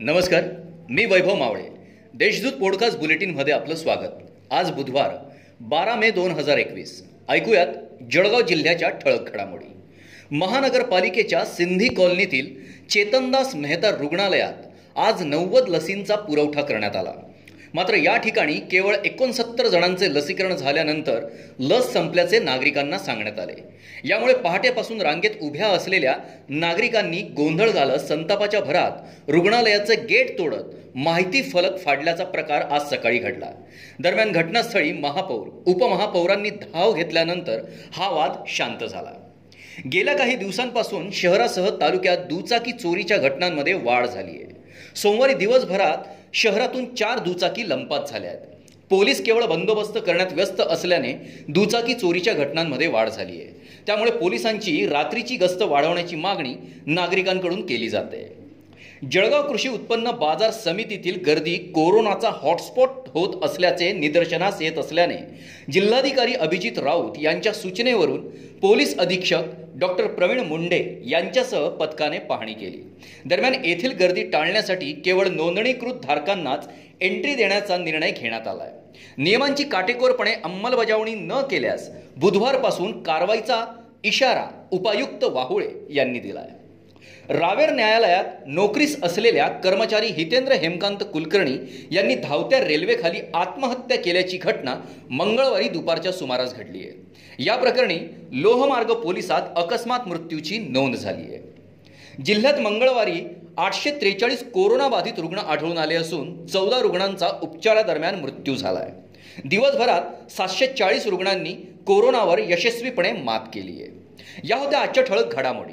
नमस्कार मी वैभव मावळे. देशदूत पॉडकास्ट बुलेटिनमध्ये आपलं स्वागत. आज बुधवार बारा मे दोन हजार एकवीस. ऐकूयात जळगाव जिल्ह्याच्या ठळक घडामोडी. महानगरपालिकेच्या सिंधी कॉलनीतील चेतनदास मेहता रुग्णालयात आज नव्वद लसींचा पुरवठा करण्यात आला. मात्र या ठिकाणी केवळ एकोणसत्तर जणांचे लसीकरण झाल्यानंतर लस संपल्याचे नागरिकांना सांगण्यात आले. यामुळे पहाटेपासून रांगेत उभ्या असलेल्या नागरिकांनी गोंधळ घालत संतापाच्या भरात रुग्णालयाचे गेट तोडत माहिती फलक फाडल्याचा प्रकार आज सकाळी घडला. दरम्यान घटनास्थळी महापौर उपमहापौरांनी धाव घेतल्यानंतर हा वाद शांत झाला. गेल्या काही दिवसांपासून शहरासह तालुक्यात दुचाकी चोरीच्या घटनांमध्ये वाढ झाली आहे सोमवारी दिवसभरात शहरातून चार दुचाकी लंपात झाल्या आहेत. पोलीस केवळ बंदोबस्त करण्यात व्यस्त असल्याने दुचाकी चोरीच्या घटनांमध्ये वाढ झाली आहे. त्यामुळे पोलिसांची रात्रीची गस्त वाढवण्याची मागणी नागरिकांकडून केली जाते. जळगाव कृषी उत्पन्न बाजार समितीतील गर्दी कोरोनाचा हॉटस्पॉट होत असल्याचे निदर्शनास येत असल्याने जिल्हाधिकारी अभिजित राऊत यांच्या सूचनेवरून पोलीस अधीक्षक डॉक्टर प्रवीण मुंडे यांच्यासह पथकाने पाहणी केली. दरम्यान येथील गर्दी टाळण्यासाठी केवळ नोंदणीकृत धारकांनाच एंट्री देण्याचा निर्णय घेण्यात आला आहे नियमांची काटेकोरपणे अंमलबजावणी न केल्यास बुधवारपासून कारवाईचा इशारा उपायुक्त वाहुळे यांनी दिला आहे रावेर न्यायालयात नोकरीस असलेल्या कर्मचारी हितेंद्र हेमकांत कुलकर्णी यांनी धावत्या रेल्वेखाली आत्महत्या केल्याची घटना मंगळवारी दुपारच्या सुमारास घडली आहे. या प्रकरणी लोहमार्ग पोलिसात अकस्मात मृत्यूची नोंद झाली आहे. जिल्ह्यात मंगळवारी आठशे त्रेचाळीस कोरोनाबाधित रुग्ण आढळून आले असून चौदा रुग्णांचा उपचारादरम्यान मृत्यू झाला आहे दिवसभरात सातशे चाळीस रुग्णांनी कोरोनावर यशस्वीपणे मात केली आहे. या होत्या आजच्या ठळक घडामोडी.